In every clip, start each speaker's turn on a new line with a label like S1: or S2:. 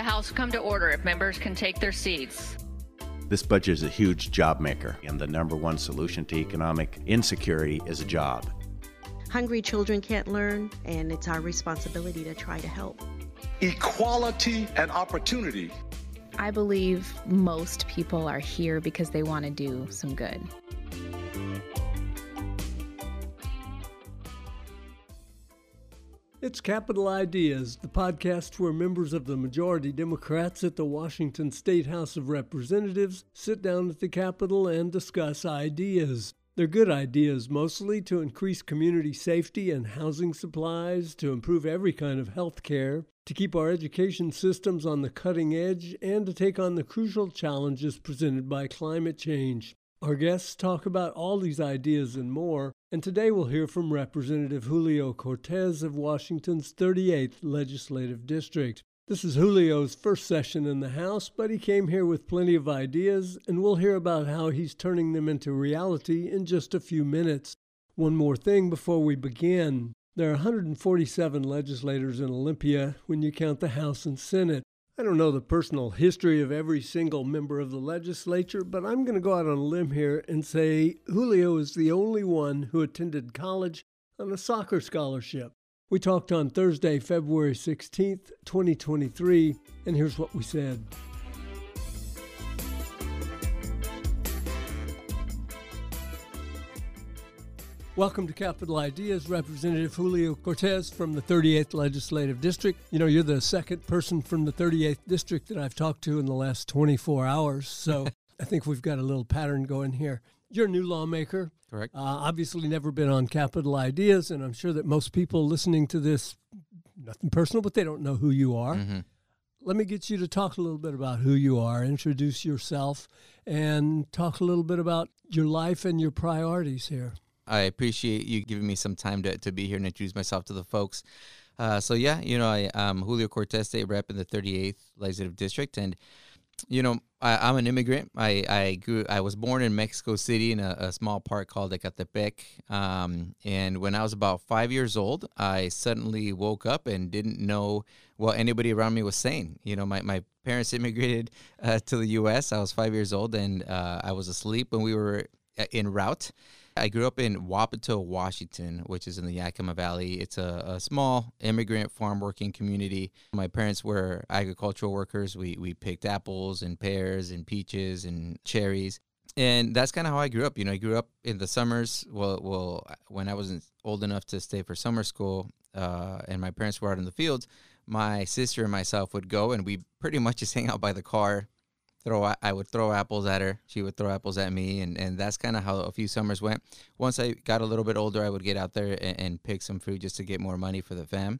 S1: The House come to order if members can take their seats.
S2: This budget is a huge job maker, and the number one solution to economic insecurity is a job.
S3: Hungry children can't learn, and it's our responsibility to try to help.
S4: Equality and opportunity.
S5: I believe most people are here because they want to do some good.
S6: It's Capitol Ideas, the podcast where members of the majority Democrats at the Washington State House of Representatives sit down at the Capitol and discuss ideas. They're good ideas, mostly to increase community safety and housing supplies, to improve every kind of health care, to keep our education systems on the cutting edge, and to take on the crucial challenges presented by climate change. Our guests talk about all these ideas and more, and today we'll hear from Representative Julio Cortes of Washington's 38th Legislative District. This is Julio's first session in the House, but he came here with plenty of ideas, and we'll hear about how he's turning them into reality in just a few minutes. One more thing before we begin. There are 147 legislators in Olympia when you count the House and Senate. I don't know the personal history of every single member of the legislature, but I'm going to go out on a limb here and say Julio is the only one who attended college on a soccer scholarship. We talked on Thursday, February 16th, 2023, and here's what we said. Welcome to Capitol Ideas, Representative Julio Cortes from the 38th Legislative District. You know, you're the second person from the 38th District that I've talked to in the last 24 hours, so I think we've got a little pattern going here. You're a new lawmaker.
S7: Correct.
S6: Uh, obviously, never been on Capitol Ideas, and I'm sure that most people listening to this, nothing personal, but they don't know who you are.
S7: Mm-hmm.
S6: Let me get you to talk a little bit about who you are, introduce yourself, and talk a little bit about your life and your priorities here.
S7: I appreciate you giving me some time to, to be here and introduce myself to the folks. Uh, so yeah, you know, I am Julio Cortes, rep in the 38th Legislative District, and you know, I, am an immigrant. I, I grew. I was born in Mexico City in a, a small park called Ecatepec. Um, and when I was about five years old, I suddenly woke up and didn't know what anybody around me was saying. You know, my, my parents immigrated uh, to the U.S. I was five years old, and uh, I was asleep when we were uh, en route I grew up in Wapato, Washington, which is in the Yakima Valley. It's a, a, small immigrant farm working community. My parents were agricultural workers. We, we picked apples and pears and peaches and cherries. And that's kind of how I grew up. You know, I grew up in the summers. Well, well, when I wasn't old enough to stay for summer school, uh, and my parents were out in the fields, my sister and myself would go, and we pretty much just hang out by the car throw I would throw apples at her. She would throw apples at me, and and that's kind of how a few summers went. Once I got a little bit older, I would get out there and, and pick some fruit just to get more money for the fam.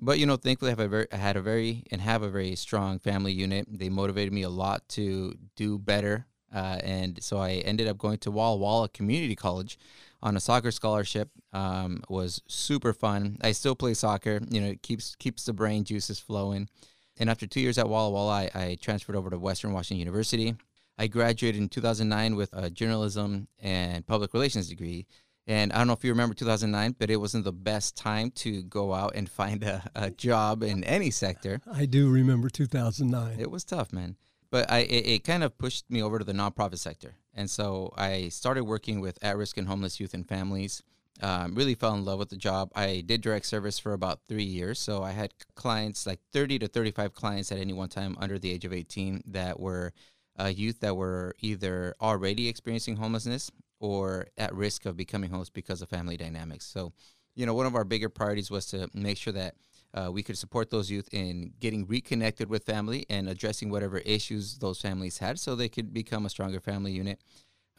S7: But you know, thankfully, I very, I had a very and have a very strong family unit. They motivated me a lot to do better, uh, and so I ended up going to Walla Walla Community College on a soccer scholarship. Um, was super fun. I still play soccer. You know, it keeps keeps the brain juices flowing. And after two years at Walla Walla, I, I transferred over to Western Washington University. I graduated in 2009 with a journalism and public relations degree. And I don't know if you remember 2009, but it wasn't the best time to go out and find a, a job in any sector.
S6: I do remember 2009.
S7: It was tough, man. But I, it, it kind of pushed me over to the nonprofit sector. And so I started working with at risk and homeless youth and families. Um, really fell in love with the job. I did direct service for about three years. So I had clients, like 30 to 35 clients at any one time under the age of 18 that were uh, youth that were either already experiencing homelessness or at risk of becoming homeless because of family dynamics. So, you know, one of our bigger priorities was to make sure that uh, we could support those youth in getting reconnected with family and addressing whatever issues those families had so they could become a stronger family unit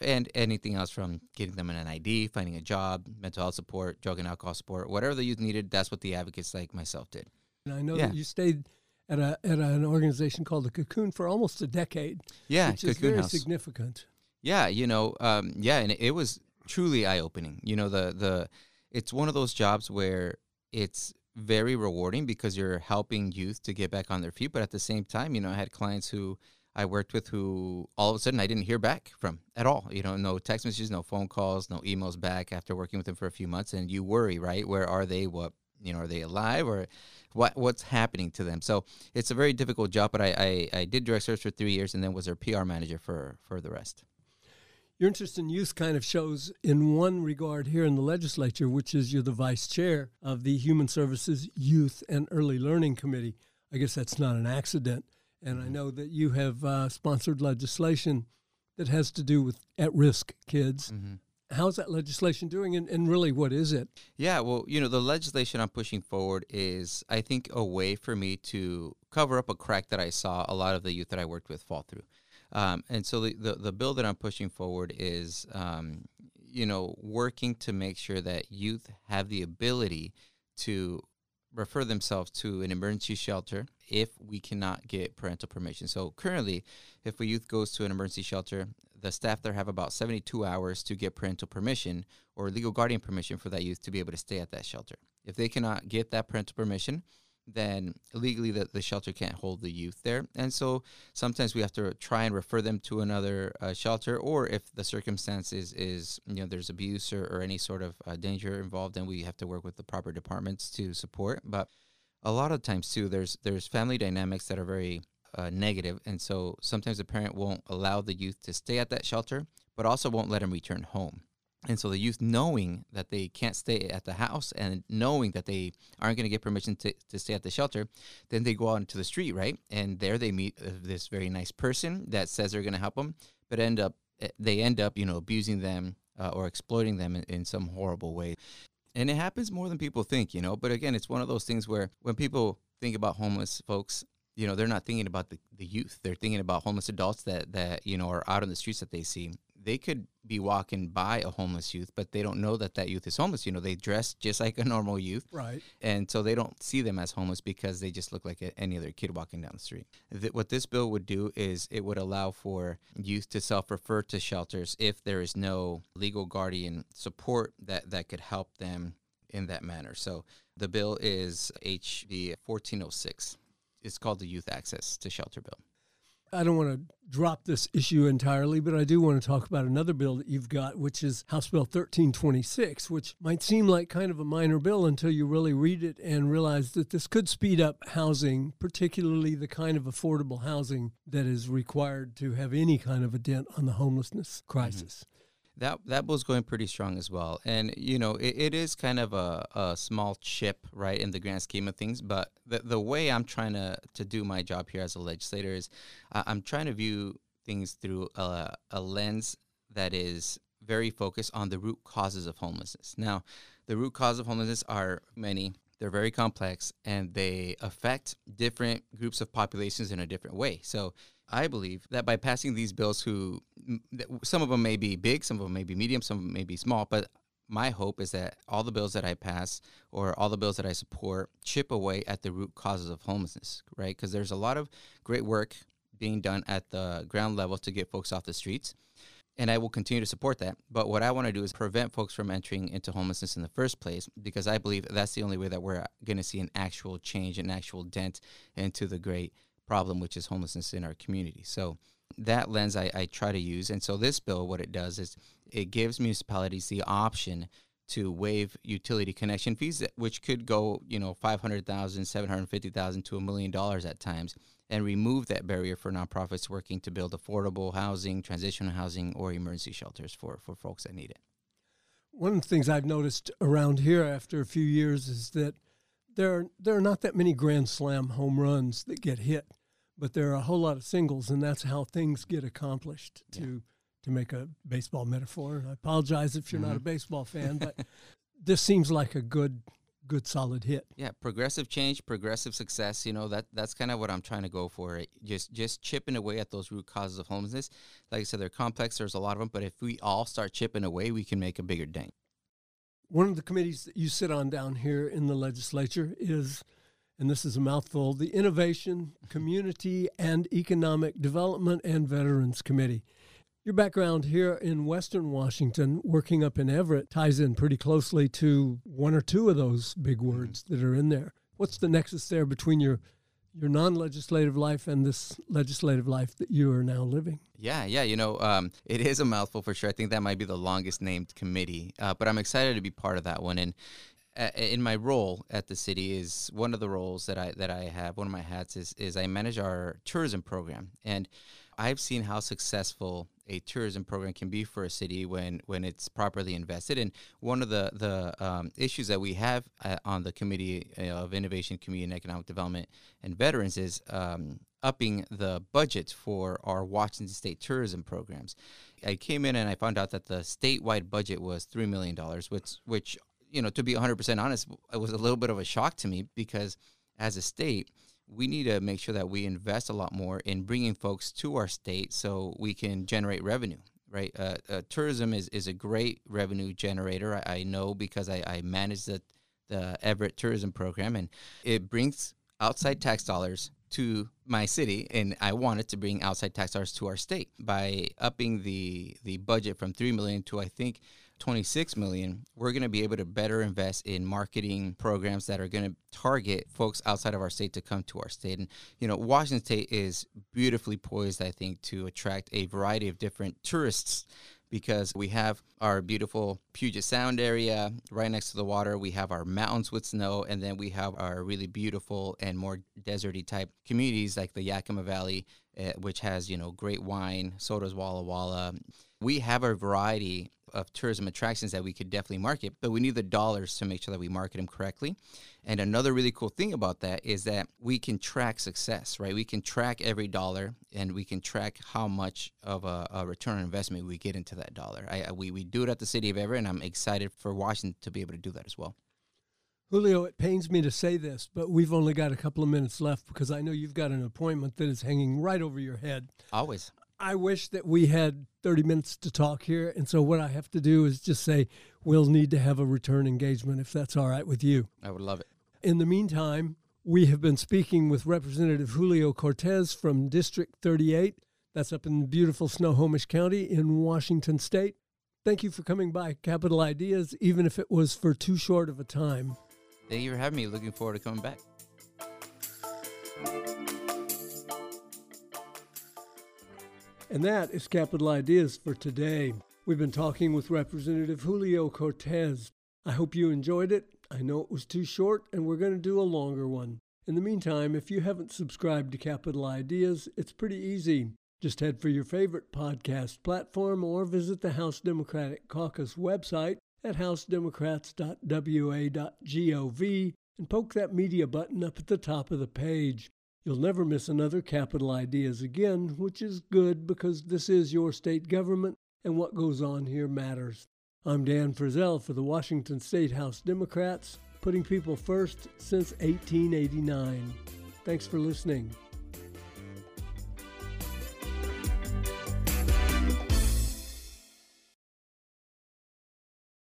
S7: and anything else from getting them an ID, finding a job, mental health support, drug and alcohol support, whatever the youth needed. That's what the advocates like myself did.
S6: And I know yeah. that you stayed at a at an organization called the Cocoon for almost a decade.
S7: Yeah,
S6: which
S7: Cocoon
S6: is very
S7: House.
S6: significant.
S7: Yeah, you know, um, yeah, and it was truly eye opening. You know, the the it's one of those jobs where it's very rewarding because you're helping youth to get back on their feet, but at the same time, you know, I had clients who I worked with who all of a sudden I didn't hear back from at all. You know, no text messages, no phone calls, no emails back after working with them for a few months. And you worry, right? Where are they? What you know, are they alive or what what's happening to them? So it's a very difficult job. But I I, I did direct search for three years and then was their PR manager for for the rest.
S6: Your interest in youth kind of shows in one regard here in the legislature, which is you're the vice chair of the Human Services Youth and Early Learning Committee. I guess that's not an accident. And I know that you have uh, sponsored legislation that has to do with at risk kids. How's that legislation doing? And, and really, what is it?
S7: Yeah, well, you know, the legislation I'm pushing forward is, I think, a way for me to cover up a crack that I saw a lot of the youth that I worked with fall through. Um, and so the, the, the bill that I'm pushing forward is, um, you know, working to make sure that youth have the ability to refer themselves to an emergency shelter if we cannot get parental permission. So currently, if a youth goes to an emergency shelter, the staff there have about 72 hours to get parental permission or legal guardian permission for that youth to be able to stay at that shelter. If they cannot get that parental permission, then legally the, the shelter can't hold the youth there. And so sometimes we have to try and refer them to another uh, shelter, or if the circumstances is, you know, there's abuse or, or any sort of uh, danger involved, then we have to work with the proper departments to support. But a lot of times too, there's there's family dynamics that are very uh, negative, and so sometimes the parent won't allow the youth to stay at that shelter, but also won't let them return home. And so the youth knowing that they can't stay at the house and knowing that they aren't going to get permission to, to stay at the shelter, then they go out into the street, right? And there they meet uh, this very nice person that says they're going to help them, but end up eh, they end up, you know, abusing them uh, or exploiting them in, in some horrible way. And it happens more than people think, you know. But again, it's one of those things where when people think about homeless folks, you know, they're not thinking about the, the youth. They're thinking about homeless adults that, that, you know, are out on the streets that they see they could be walking by a homeless youth, but they don't know that that youth is homeless. You know, they dress just like a normal youth.
S6: Right.
S7: And so they don't see them as homeless because they just look like any other kid walking down the street. Th- what this bill would do is it would allow for youth to self refer to shelters if there is no legal guardian support that, that could help them in that manner. So the bill is HB 1406. It's called the Youth Access to Shelter Bill.
S6: I don't want to drop this issue entirely, but I do want to talk about another bill that you've got, which is House Bill 1326, which might seem like kind of a minor bill until you really read it and realize that this could speed up housing, particularly the kind of affordable housing that is required to have any kind of a dent on the homelessness mm-hmm. crisis.
S7: That that bill's going pretty strong as well, and you know it, it is kind of a, a small chip, right, in the grand scheme of things. But the the way I'm trying to to do my job here as a legislator is, uh, I'm trying to view things through a, a lens that is very focused on the root causes of homelessness. Now, the root causes of homelessness are many. They're very complex, and they affect different groups of populations in a different way. So I believe that by passing these bills, who some of them may be big, some of them may be medium, some may be small, but my hope is that all the bills that I pass or all the bills that I support chip away at the root causes of homelessness, right? Because there's a lot of great work being done at the ground level to get folks off the streets. And I will continue to support that. But what I want to do is prevent folks from entering into homelessness in the first place, because I believe that's the only way that we're going to see an actual change, an actual dent into the great problem, which is homelessness in our community. So that lens I, I try to use. And so this bill, what it does is it gives municipalities the option to waive utility connection fees, which could go, you know, 500,000, 750,000 to a million dollars at times, and remove that barrier for nonprofits working to build affordable housing, transitional housing, or emergency shelters for, for folks that need it.
S6: One of the things I've noticed around here after a few years is that there are, there are not that many grand slam home runs that get hit, but there are a whole lot of singles, and that's how things get accomplished. To to make a baseball metaphor, and I apologize if you're not a mm-hmm. baseball fan, but this seems like a good good solid hit.
S7: Yeah, progressive change, progressive success. You know that that's kind of what I'm trying to go for. Eh, just just chipping away at those root causes of homelessness. Like I said, they're complex. There's a lot of them, but if we all start chipping away, we can make a bigger dent.
S6: One of the committees that you sit on down here in the legislature is, and this is a mouthful, the Innovation, Community, and Economic Development and Veterans Committee. Your background here in Western Washington, working up in Everett, ties in pretty closely to one or two of those big words mm-hmm. that are in there. What's the nexus there between your your non-legislative life and this legislative life that you are now living?
S7: Yeah, yeah, you know, um, it is a mouthful for sure. I think that might be the longest named committee, uh, but I'm excited to be part of that one. And in my role at the city is one of the roles that I that I have. One of my hats is is I manage our tourism program, and I've seen how successful a tourism program can be for a city when when it's properly invested. And one of the the um, issues that we have uh, on the Committee uh, of Innovation, Community and Economic Development and Veterans is um, upping the budget for our Washington State tourism programs. I came in and I found out that the statewide budget was three million dollars, which which you know to be 100% honest, it was a little bit of a shock to me because as a state we need to make sure that we invest a lot more in bringing folks to our state so we can generate revenue right? Uh, uh, tourism is, is a great revenue generator i, I know because I, I manage the, the everett tourism program and it brings outside tax dollars to my city and I wanted to bring outside tax dollars to our state. By upping the the budget from 3 million to I think 26 million, we're going to be able to better invest in marketing programs that are going to target folks outside of our state to come to our state. And, you know, Washington State is beautifully poised, I think, to attract a variety of different tourists because we have our beautiful Puget Sound area right next to the water. We have our mountains with snow, and then we have our really beautiful and more deserty type communities like the Yakima Valley, uh, which has, you know, great wine, Soda's Walla Walla. We have a variety of tourism attractions that we could definitely market, but we need the dollars to make sure that we market them correctly. And another really cool thing about that is that we can track success, right? We can track every dollar and we can track how much of a, a return on investment we get into that dollar. I, we, we do it at the city of Everett, and I'm excited for Washington to be able to do that as well.
S6: Julio, it pains me to say this, but we've only got a couple of minutes left because I know you've got an appointment that is hanging right over your head.
S7: Always.
S6: I wish that we had 30 minutes to talk here. And so what I have to do is just say, we'll need to have a return engagement if that's all right with you.
S7: I would love it.
S6: In the meantime, we have been speaking with Representative Julio Cortes from District 38. That's up in beautiful Snohomish County in Washington State. Thank you for coming by Capitol Ideas, even if it was for too short of a time.
S7: Thank you for having me. Looking forward to coming back.
S6: And that is Capitol Ideas for today. We've been talking with Representative Julio Cortes. I hope you enjoyed it. I know it was too short, and we're going to do a longer one. In the meantime, if you haven't subscribed to Capitol Ideas, it's pretty easy. Just head for your favorite podcast platform or visit the House Democratic Caucus website at housedemocrats.wa.gov and poke that media button up at the top of the page. You'll never miss another capitol ideas again, which is good because this is your state government and what goes on here matters. I'm Dan Frizzell for the Washington State House Democrats, putting people first since 1889. Thanks for listening.